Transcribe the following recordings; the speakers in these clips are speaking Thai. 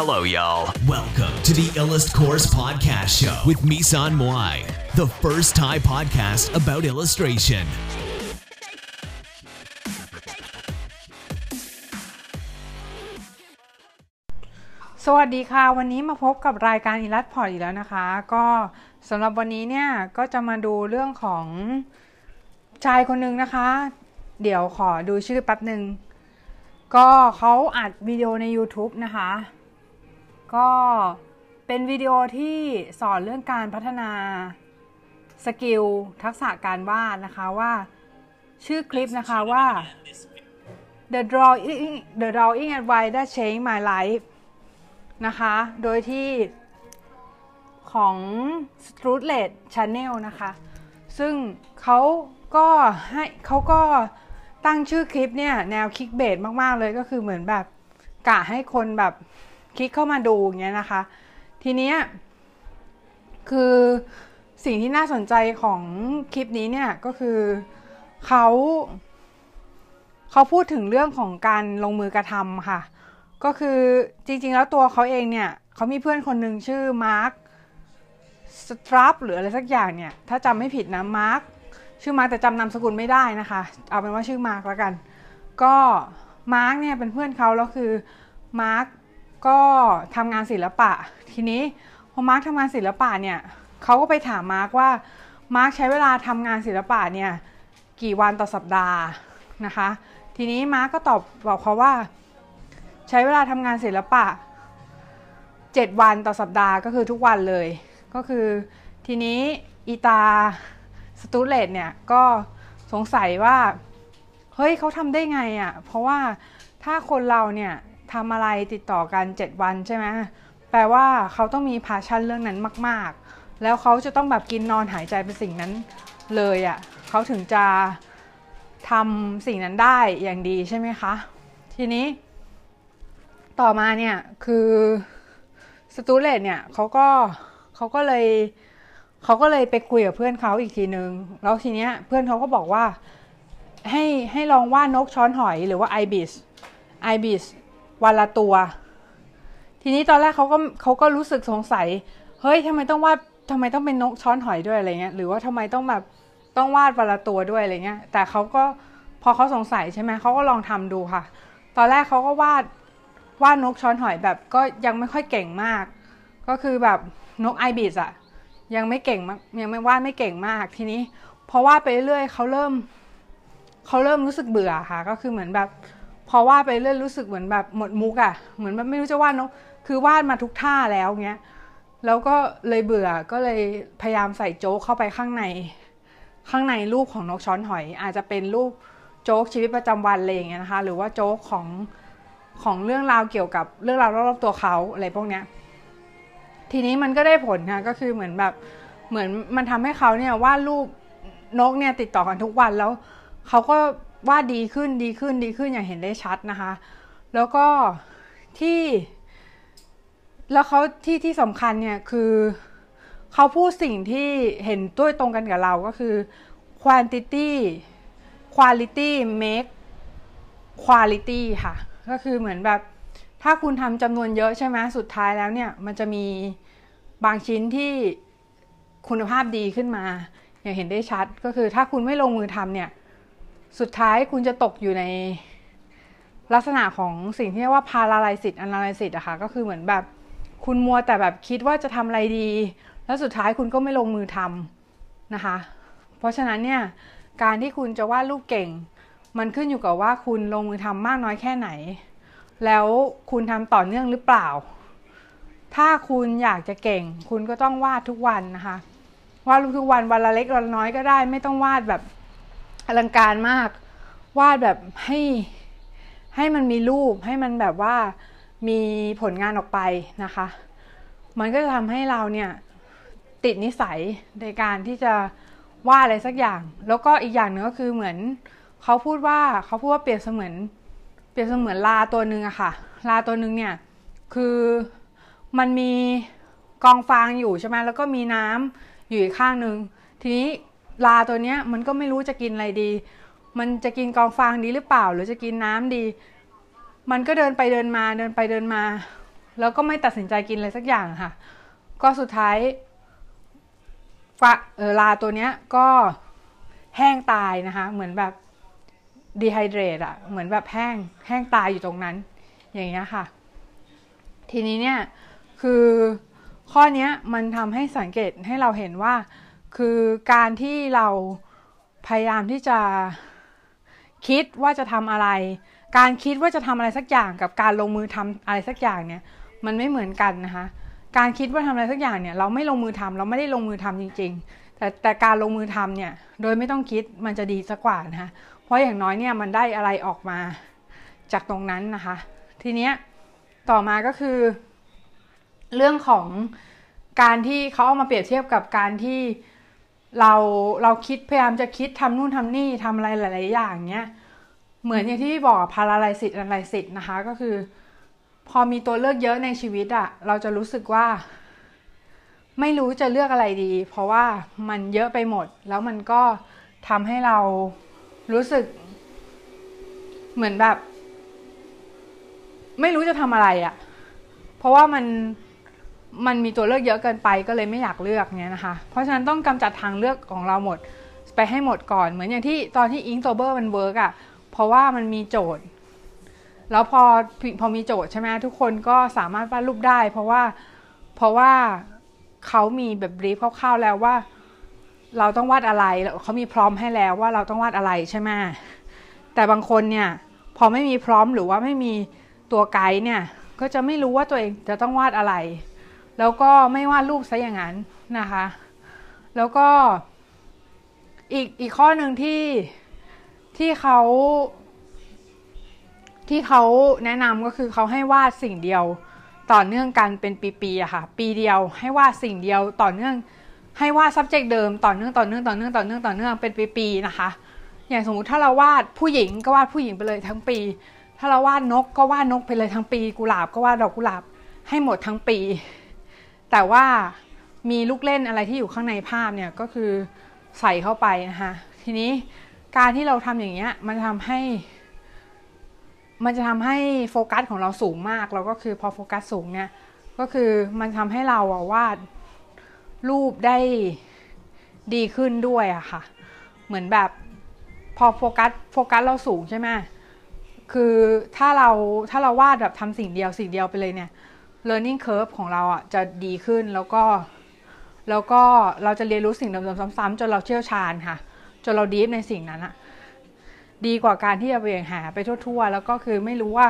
Hello, y'all. Welcome to the Illust Course Podcast Show with Misan Moai, the first Thai podcast about illustration. สวัสดีค่ะ วันนี้มาพบกับรายการอิลัสพอร์ตอีกแล้วนะคะ ก็สำหรับวันนี้เนี่ย ก็จะมาดูเรื่องของชายคนหนึ่งนะคะ เดี๋ยวขอดูชื่อแป๊บหนึ่งก็เขาอัดวิดีโอใน YouTube นะคะ ก็เป็นวิดีโอที่สอนเรื่องการพัฒนา skill ทักษะการวาดนะคะว่า ชื่อคลิปนะคะว่า The drawing the drawing advice that changed my life นะคะ โดยที่ของ s t r u d l e t Channel นะคะ ซึ่งเขาก็ให้เขาก็ตั้งชื่อคลิปเนี่ย แนวคลิกเบสมาก ๆ เลยก็คือเหมือนแบบกะให้คนแบบ คลิกเข้ามาดูอย่างเงี้ยนะคะ ทีเนี้ยคือสิ่งที่น่าสนใจของคลิปนี้เนี่ยก็คือเขาเขาพูดถึงเรื่องของการลงมือกระทำค่ะ ก็คือจริงๆแล้วตัวเขาเองเนี่ยเขามีเพื่อนคนหนึ่งชื่อมาร์คสตรัปหรืออะไรสักอย่างเนี่ย ถ้าจำไม่ผิดนะมาร์คชื่อมาร์คแต่จำนามสกุลไม่ได้นะคะ เอาเป็นว่าชื่อมาร์คแล้วกัน ก็มาร์คเนี่ยเป็นเพื่อนเขาแล้วคือมาร์ค ก็ทำงานศิลปะ ทีนี้พอมาร์คทำงานศิลปะเนี่ยเขาก็ไปถามมาร์คว่ามาร์คใช้เวลาทำงานศิลปะเนี่ยกี่วันต่อสัปดาห์นะคะ ทีนี้มาร์คก็ตอบบอกเขาว่า ใช้เวลาทำงานศิลปะ 7 วันต่อสัปดาห์ก็คือทุกวันเลย ก็คือทีนี้อีตาสตูเลตเนี่ยก็สงสัยว่า เฮ้ยเขาทำได้ไงอะ่ะเพราะว่าถ้าคนเราเนี่ย ทำอะไรติดต่อกัน 7 วันใช่ไหมแปลว่าเขาต้องมีพาชั่นเรื่องนั้นมาก ๆ แล้วเขาจะต้องแบบกินนอนหายใจเป็นสิ่งนั้นเลยอะ่ะเขาถึงจะทำสิ่งนั้นได้อย่างดีใช่ไหมคะ ทีนี้ ต่อมาเนี่ยคือสตูเลตเนี่ยเขาก็เขาก็เลยเขาก็เลยไปคุยกับเพื่อนเขาอีกทีนึง แล้วทีเนี้ยเพื่อนเขาก็บอกว่าให้ให้ลองว่านกช้อนหอยหรือว่าไอบิสไอบิส วันละตัว ทีนี้ตอนแรกเขาก็เขาก็รู้สึกสงสัย เฮ้ยทำไมต้องวาดทำไมต้องเป็นนกช้อนหอยด้วยอะไรเงี้ย หรือว่าทำไมต้องแบบต้องวาดวันละตัวด้วยอะไรเงี้ย แต่เขาก็พอเขาสงสัยใช่ไหมเขาก็ลองทำดูค่ะ ตอนแรกเขาก็วาดวาดนกช้อนหอยแบบก็ยังไม่ค่อยเก่งมาก ก็คือแบบนกไอบิสอะยังไม่เก่งมากยังไม่วาดไม่เก่งมากทีนี้พอวาดไปเรื่อยเขาเริ่มเขาเริ่มรู้สึกเบื่อค่ะ ก็คือเหมือนแบบ พอวาดไปเรื่อยรู้สึกเหมือนแบบหมดมุกอะเหมือนแบบไม่รู้จะวาดนกคือวาดมาทุกท่าแล้วเงี้ยแล้วก็เลยเบื่อก็เลยพยายามใส่โจ๊กเข้าไปข้างใน ข้างในรูปของนกช้อนหอย อาจจะเป็นรูปโจ๊กชีวิตประจำวันอะไรอย่างเงี้ยนะคะ หรือว่าโจ๊กของของเรื่องราวเกี่ยวกับเรื่องราวรอบๆตัวเขาอะไรพวกเนี้ยทีนี้มันก็ได้ผลค่ะก็คือเหมือนแบบเหมือนมันทำให้เขาเนี่ยวาดรูปนกเนี่ยติดต่อกันทุกวันแล้วเขาก็ ว่าดีขึ้นดีขึ้นดีขึ้นอย่างเห็นได้ชัดนะคะ แล้วก็ที่ แล้วเขาที่ที่สำคัญเนี่ยคือเขาพูดสิ่งที่เห็นด้วยตรงกันกับเราก็คือ quantity quality make quality ค่ะ ก็คือเหมือนแบบถ้าคุณทำจำนวนเยอะใช่ไหมสุดท้ายแล้วเนี่ย มันจะมีบางชิ้นที่คุณภาพดีขึ้นมา อย่างเห็นได้ชัด ก็คือถ้าคุณไม่ลงมือทำเนี่ย สุดท้ายคุณจะตกอยู่ในลักษณะของสิ่งที่เรียกว่าพาราไลซิตอนาไลซิตอะค่ะก็คือเหมือนแบบคุณมัวแต่แบบคิดว่าจะทำอะไรดี แล้วสุดท้ายคุณก็ไม่ลงมือทำนะคะ เพราะฉะนั้นเนี่ยการที่คุณจะวาดรูปเก่ง มันขึ้นอยู่กับว่าคุณลงมือทำมากน้อยแค่ไหน แล้วคุณทำต่อเนื่องหรือเปล่า ถ้าคุณอยากจะเก่ง คุณก็ต้องวาดทุกวันนะคะวาดรูปทุกวันวันละเล็กวันละน้อยก็ได้ ไม่ต้องวาดแบบ อลังการมาก วาดแบบให้ให้มันมีรูปให้มันแบบว่ามีผลงานออกไปนะคะ มันก็จะทำให้เราเนี่ยติดนิสัยในการที่จะวาดอะไรสักอย่าง แล้วก็อีกอย่างหนึ่งก็คือเหมือนเขาพูดว่าเขาพูดว่าเปรียบเสมือน เปรียบเสมือนลาตัวหนึ่งอะค่ะ ลาตัวหนึ่งเนี่ยคือมันมีกองฟางอยู่ใช่ไหมแล้วก็มีน้ำอยู่อีกข้างหนึ่งทีนี้ ลาตัวเนี้ยมันก็ไม่รู้จะกินอะไรดี มันจะกินกองฟางดีหรือเปล่า หรือจะกินน้ำดี มันก็เดินไปเดินมาเดินไปเดินมา แล้วก็ไม่ตัดสินใจกินอะไรสักอย่างค่ะ ก็สุดท้ายฟะเออลาตัวเนี้ยก็แห้งตายนะคะ เหมือนแบบดีไฮเดรตอะเหมือนแบบแห้งแห้งตายอยู่ตรงนั้น อย่างเงี้ยค่ะ ทีนี้เนี่ยคือข้อนี้มันทำให้สังเกตให้เราเห็นว่า คือการที่เราพยายามที่จะคิดว่าจะทำอะไร การคิดว่าจะทำอะไรสักอย่างกับการลงมือทำอะไรสักอย่างเนี่ย มันไม่เหมือนกันนะคะ การคิดว่าทำอะไรสักอย่างเนี่ยเราไม่ลงมือทำเราไม่ได้ลงมือทำจริง ๆ แต่แต่การลงมือทำเนี่ยโดยไม่ต้องคิดมันจะดีสักกว่านะคะเพราะอย่างน้อยเนี่ยมันได้อะไรออกมาจากตรงนั้นนะคะ ทีเนี้ยต่อมาก็คือ เรื่องของการที่เขาเอามาเปรียบเทียบกับการที่ เราเราคิดพยายามจะคิดทำนู่นทำนี่ทำอะไรหลาย ๆ อย่างเนี้ยเหมือนอย่างที่พี่บอกพาราไลซิตอะไรสิตนะคะก็คือ พอมีตัวเลือกเยอะในชีวิตอะเราจะรู้สึกว่า ไม่รู้จะเลือกอะไรดี เพราะว่ามันเยอะไปหมด แล้วมันก็ทำให้เรารู้สึก เหมือนแบบ ไม่รู้จะทำอะไรอะเพราะว่ามัน มันมีตัวเลือกเยอะเกินไปก็เลยไม่อยากเลือกเนี้ยนะคะ เพราะฉะนั้นต้องกำจัดทางเลือกของเราหมดไปให้หมดก่อนเหมือนอย่างที่ตอนที่ Inktober มัน work อะเพราะว่ามันมีโจทย์ แล้วพอพอมีโจทย์ใช่ไหมทุกคนก็สามารถวาดรูปได้ เพราะว่าเพราะว่าเขามีแบบ ref คร่าวๆแล้วว่า เราต้องวาดอะไรเขามีพร้อมให้แล้วว่าเราต้องวาดอะไรใช่ไหมแต่บางคนเนี่ยพอไม่มีพร้อมหรือว่าไม่มีตัวไกด์เนี่ย ก็จะไม่รู้ว่าตัวเองจะต้องวาดอะไร แล้วก็ไม่วาดรูปซะอย่างนั้นนะคะ แล้วก็อีกอีกข้อหนึ่งที่ที่เขาที่เขาแนะนำก็คือเขาให้วาดสิ่งเดียวต่อเนื่องกันเป็นปีๆอะค่ะ ปีเดียวให้วาดสิ่งเดียวต่อเนื่องให้วาด subject เดิมต่อเนื่องต่อเนื่องต่อเนื่องต่อเนื่องต่อเนื่องเป็นปีๆนะคะ อย่างสมมุติถ้าเราวาดผู้หญิงก็วาดผู้หญิงไปเลยทั้งปี ถ้าเราวาดนกก็วาดนกไปเลยทั้งปี กุหลาบก็วาดดอกกุหลาบให้หมดทั้งปี แต่ว่ามีลูกเล่นอะไรที่อยู่ข้างในภาพเนี่ยก็คือใส่เข้าไปนะคะทีนี้การที่เราทำอย่างเงี้ยมันทำให้ มันจะทำให้โฟกัสของเราสูงมากแล้วก็คือพอโฟกัสสูงเนี่ยก็คือมันทำให้เราวาดรูปได้ดีขึ้นด้วยอะค่ะ เหมือนแบบพอโฟกัสโฟกัสเราสูงใช่ไหมคือถ้าเราถ้าเราวาดแบบทำสิ่งเดียวสิ่งเดียวไปเลยเนี่ย learning curve ของเราอะจะดีขึ้นแล้วก็ แล้วก็เราจะเรียนรู้สิ่งเดิมๆซ้ำๆจนเราเชี่ยวชาญค่ะ จนเราดีฟในสิ่งนั้นอะดีกว่าการที่จะไปหาไปทั่วๆ แล้วก็คือไม่รู้ว่า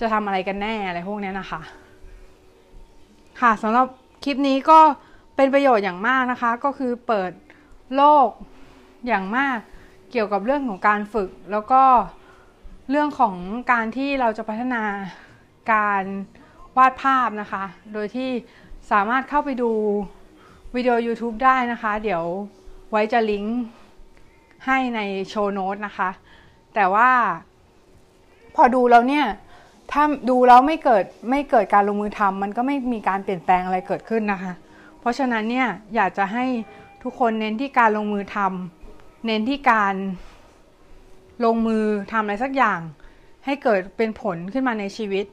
จะทำอะไรกันแน่อะไรพวกนี้นะคะ ค่ะสำหรับคลิปนี้ก็เป็นประโยชน์อย่างมากนะคะ ก็คือเปิดโลกอย่างมากเกี่ยวกับเรื่องของการฝึก แล้วก็เรื่องของการที่เราจะพัฒนาการ วาดภาพนะคะ โดยที่สามารถเข้าไปดูวิดีโอ YouTube ได้นะคะ เดี๋ยวไว้จะลิงก์ให้ในโชว์โน้ตนะคะ แต่ว่าพอดูแล้วเนี่ยถ้าดูแล้วไม่เกิดไม่เกิดการลงมือทำมันก็ไม่มีการเปลี่ยนแปลงอะไรเกิดขึ้นนะคะ เพราะฉะนั้นเนี่ยอยากจะให้ทุกคนเน้นที่การลงมือทำเน้นที่การลงมือทำอะไรสักอย่าง ให้เกิดเป็นผลขึ้นมาในชีวิต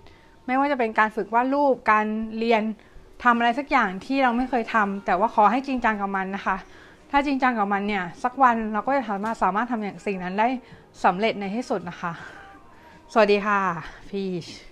ไม่ว่าจะเป็นการฝึกวาดรูปการเรียนทำอะไรสักอย่างที่เราไม่เคยทำแต่ว่าขอให้จริงจังกับมันนะคะ ถ้าจริงจังกับมันเนี่ย สักวันเราก็จะสามารถสามารถทำอย่างสิ่งนั้นได้สำเร็จในที่สุดนะคะ สวัสดีค่ะพีช